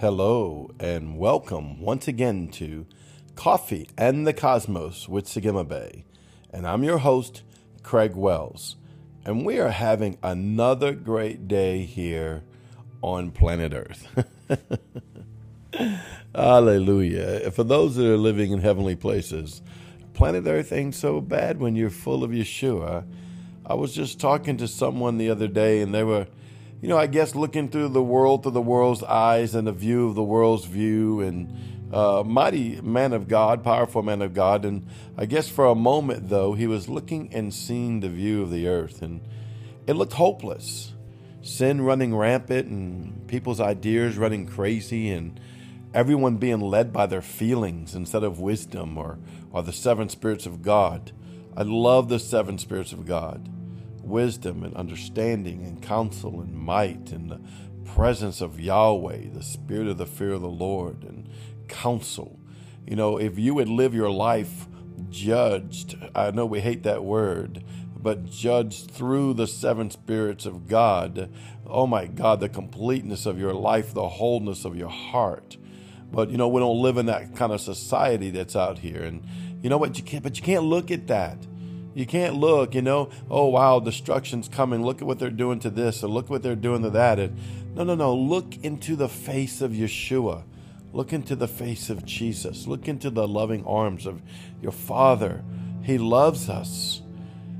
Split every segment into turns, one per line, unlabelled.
Hello, and welcome once again to Coffee and the Cosmos with Sagima Bay. And I'm your host, Craig Wells. And we are having another great day here on planet Earth. Hallelujah. For those that are living in heavenly places, planet Earth ain't so bad when you're full of Yeshua. I was just talking to someone the other day, and they were, you know, I guess looking through the world through the world's eyes and the view of the world's view, and uh, mighty man of God, powerful man of God. And I guess for a moment, though, he was looking and seeing the view of the earth, and it looked hopeless. Sin running rampant, and people's ideas running crazy, and everyone being led by their feelings instead of wisdom or, or the seven spirits of God. I love the seven spirits of God wisdom and understanding and counsel and might and the presence of Yahweh, the spirit of the fear of the Lord and counsel. You know, if you would live your life judged, I know we hate that word, but judged through the seven spirits of God, oh my God, the completeness of your life, the wholeness of your heart. But you know, we don't live in that kind of society that's out here. And you know what? You can't but you can't look at that. You can't look, you know, oh wow, destruction's coming. Look at what they're doing to this, or look what they're doing to that. And no, no, no. Look into the face of Yeshua. Look into the face of Jesus. Look into the loving arms of your Father. He loves us.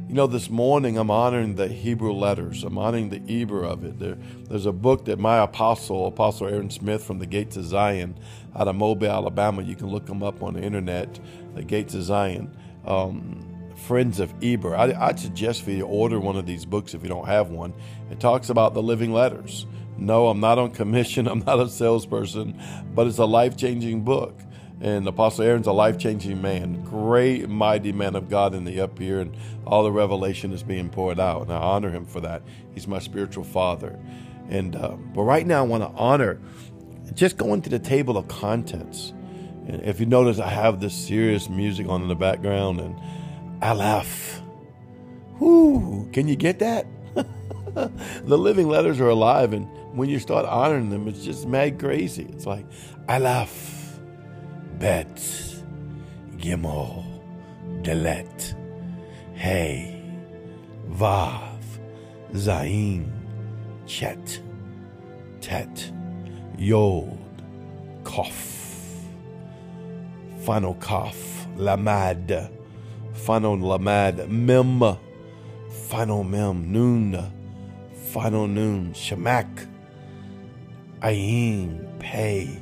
You know, this morning I'm honoring the Hebrew letters. I'm honoring the Hebrew of it. There, there's a book that my apostle, Apostle Aaron Smith from the Gates of Zion out of Mobile, Alabama, you can look him up on the internet, the Gates of Zion. Um, Friends of Eber. I, would suggest for you to order one of these books if you don't have one. It talks about the living letters. No, I'm not on commission. I'm not a salesperson, but it's a life changing book. And Apostle Aaron's a life changing man, great, mighty man of God in the up here, and all the revelation is being poured out. And I honor him for that. He's my spiritual father. And uh, but right now, I want to honor just going to the table of contents. And if you notice, I have this serious music on in the background, and Aleph. Whoo, can you get that? the living letters are alive, and when you start honoring them, it's just mad crazy. It's like Aleph, Bet, Gimel, Delet, Hey, Vav, Zain, Chet, Tet, Yod, Kof, Final Kaf, Lamad, Final Lamad, Mem, Final Mem, Noon, Final Noon, Shemak, Ayin, Pay,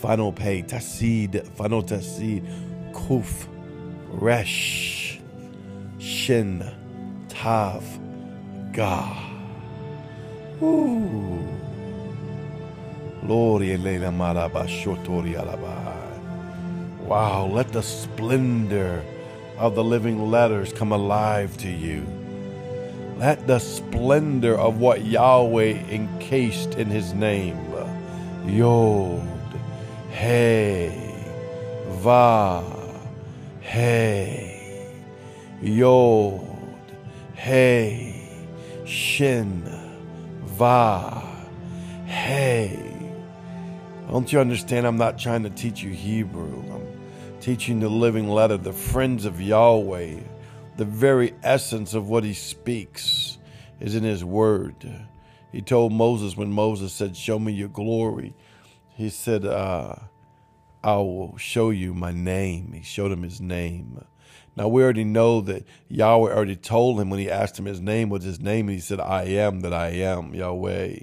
Final Pay, Tasid, Final Tasid, Kuf, Resh, Shin, Tav, Ga. Ooh. Wow, let the splendor of the living letters come alive to you. Let the splendor of what Yahweh encased in his name, Yod, Hey, Va, Hey, Yod, Hey, Shin, Va, Hey. Don't you understand? I'm not trying to teach you Hebrew. Teaching the living letter, the friends of Yahweh, the very essence of what he speaks is in his word. He told Moses when Moses said, Show me your glory, he said, uh, I will show you my name. He showed him his name. Now we already know that Yahweh already told him when he asked him his name, was his name, and he said, I am that I am, Yahweh.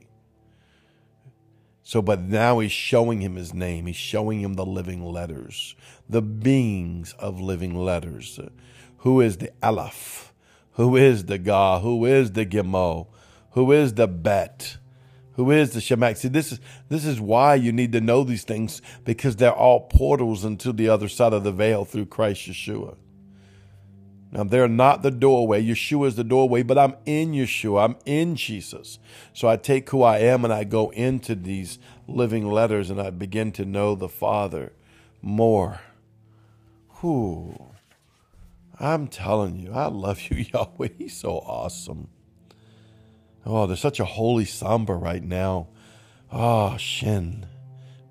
So, but now he's showing him his name. He's showing him the living letters, the beings of living letters. Who is the Aleph? Who is the Ga? Who is the Gimel? Who is the Bet? Who is the Shemak? See, this is this is why you need to know these things because they're all portals into the other side of the veil through Christ Yeshua. Um, now, they're not the doorway. Yeshua is the doorway, but I'm in Yeshua. I'm in Jesus. So I take who I am and I go into these living letters and I begin to know the Father more. Whew. I'm telling you, I love you, Yahweh. He's so awesome. Oh, there's such a holy samba right now. Oh, Shin.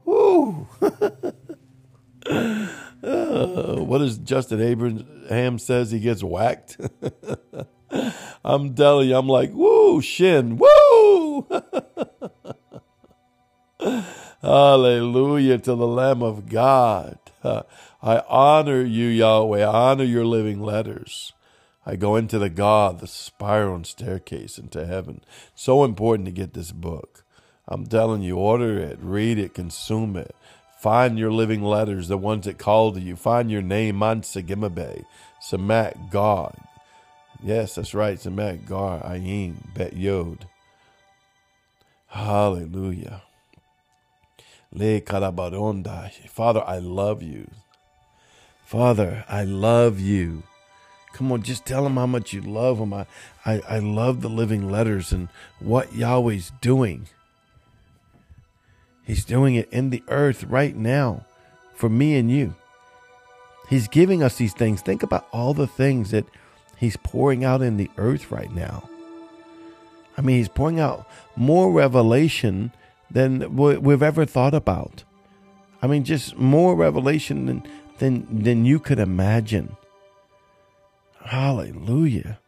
woo! uh, what does Justin Abraham says? He gets whacked. I'm telling you, I'm like, woo, shin, woo! Hallelujah to the Lamb of God. I honor you, Yahweh. I honor your living letters. I go into the God, the spiral staircase into heaven. So important to get this book. I'm telling you, order it, read it, consume it. Find your living letters, the ones that call to you. Find your name, Mansagimabe, Samak God. Yes, that's right, Samak Gar, Ayin, Bet Yod. Hallelujah. Le Karabaronda. Father, I love you. Father, I love you. Come on, just tell him how much you love him. I, I, I love the living letters and what Yahweh's doing. He's doing it in the earth right now for me and you. He's giving us these things. Think about all the things that He's pouring out in the earth right now. I mean, He's pouring out more revelation than we've ever thought about. I mean, just more revelation than, than, than you could imagine. Hallelujah.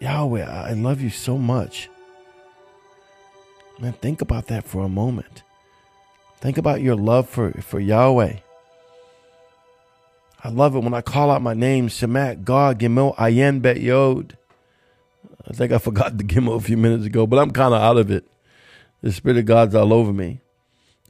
Yahweh, I love you so much. Man, think about that for a moment. Think about your love for, for Yahweh. I love it when I call out my name, Shemak, God, Gimel, Ayin, Bet Yod. I think I forgot the Gimel a few minutes ago, but I'm kind of out of it. The Spirit of God's all over me.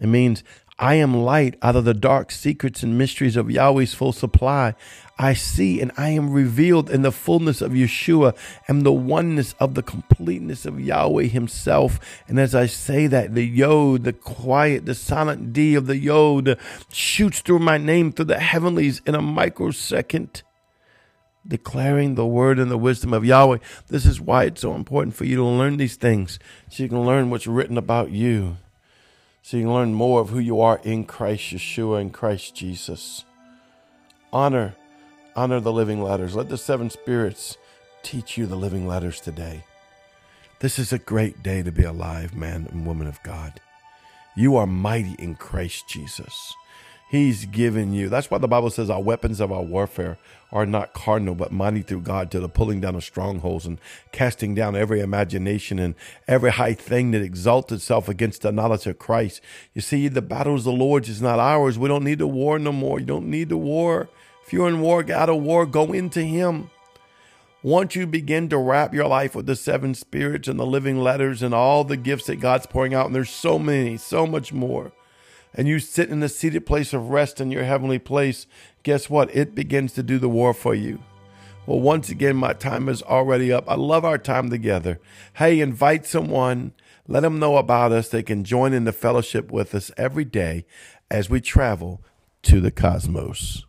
It means I am light out of the dark secrets and mysteries of Yahweh's full supply. I see and I am revealed in the fullness of Yeshua and the oneness of the completeness of Yahweh Himself. And as I say that, the Yod, the quiet, the silent D of the Yod shoots through my name through the heavenlies in a microsecond, declaring the word and the wisdom of Yahweh. This is why it's so important for you to learn these things so you can learn what's written about you so you can learn more of who you are in Christ Yeshua and Christ Jesus. Honor, honor the living letters. Let the seven spirits teach you the living letters today. This is a great day to be alive, man and woman of God. You are mighty in Christ Jesus. He's given you. That's why the Bible says our weapons of our warfare are not carnal, but mighty through God to the pulling down of strongholds and casting down every imagination and every high thing that exalts itself against the knowledge of Christ. You see, the battle is the Lord's, it's not ours. We don't need to war no more. You don't need to war. If you're in war, get out of war, go into Him. Once you begin to wrap your life with the seven spirits and the living letters and all the gifts that God's pouring out, and there's so many, so much more and you sit in the seated place of rest in your heavenly place, guess what? It begins to do the war for you. Well, once again, my time is already up. I love our time together. Hey, invite someone, let them know about us. They can join in the fellowship with us every day as we travel to the cosmos.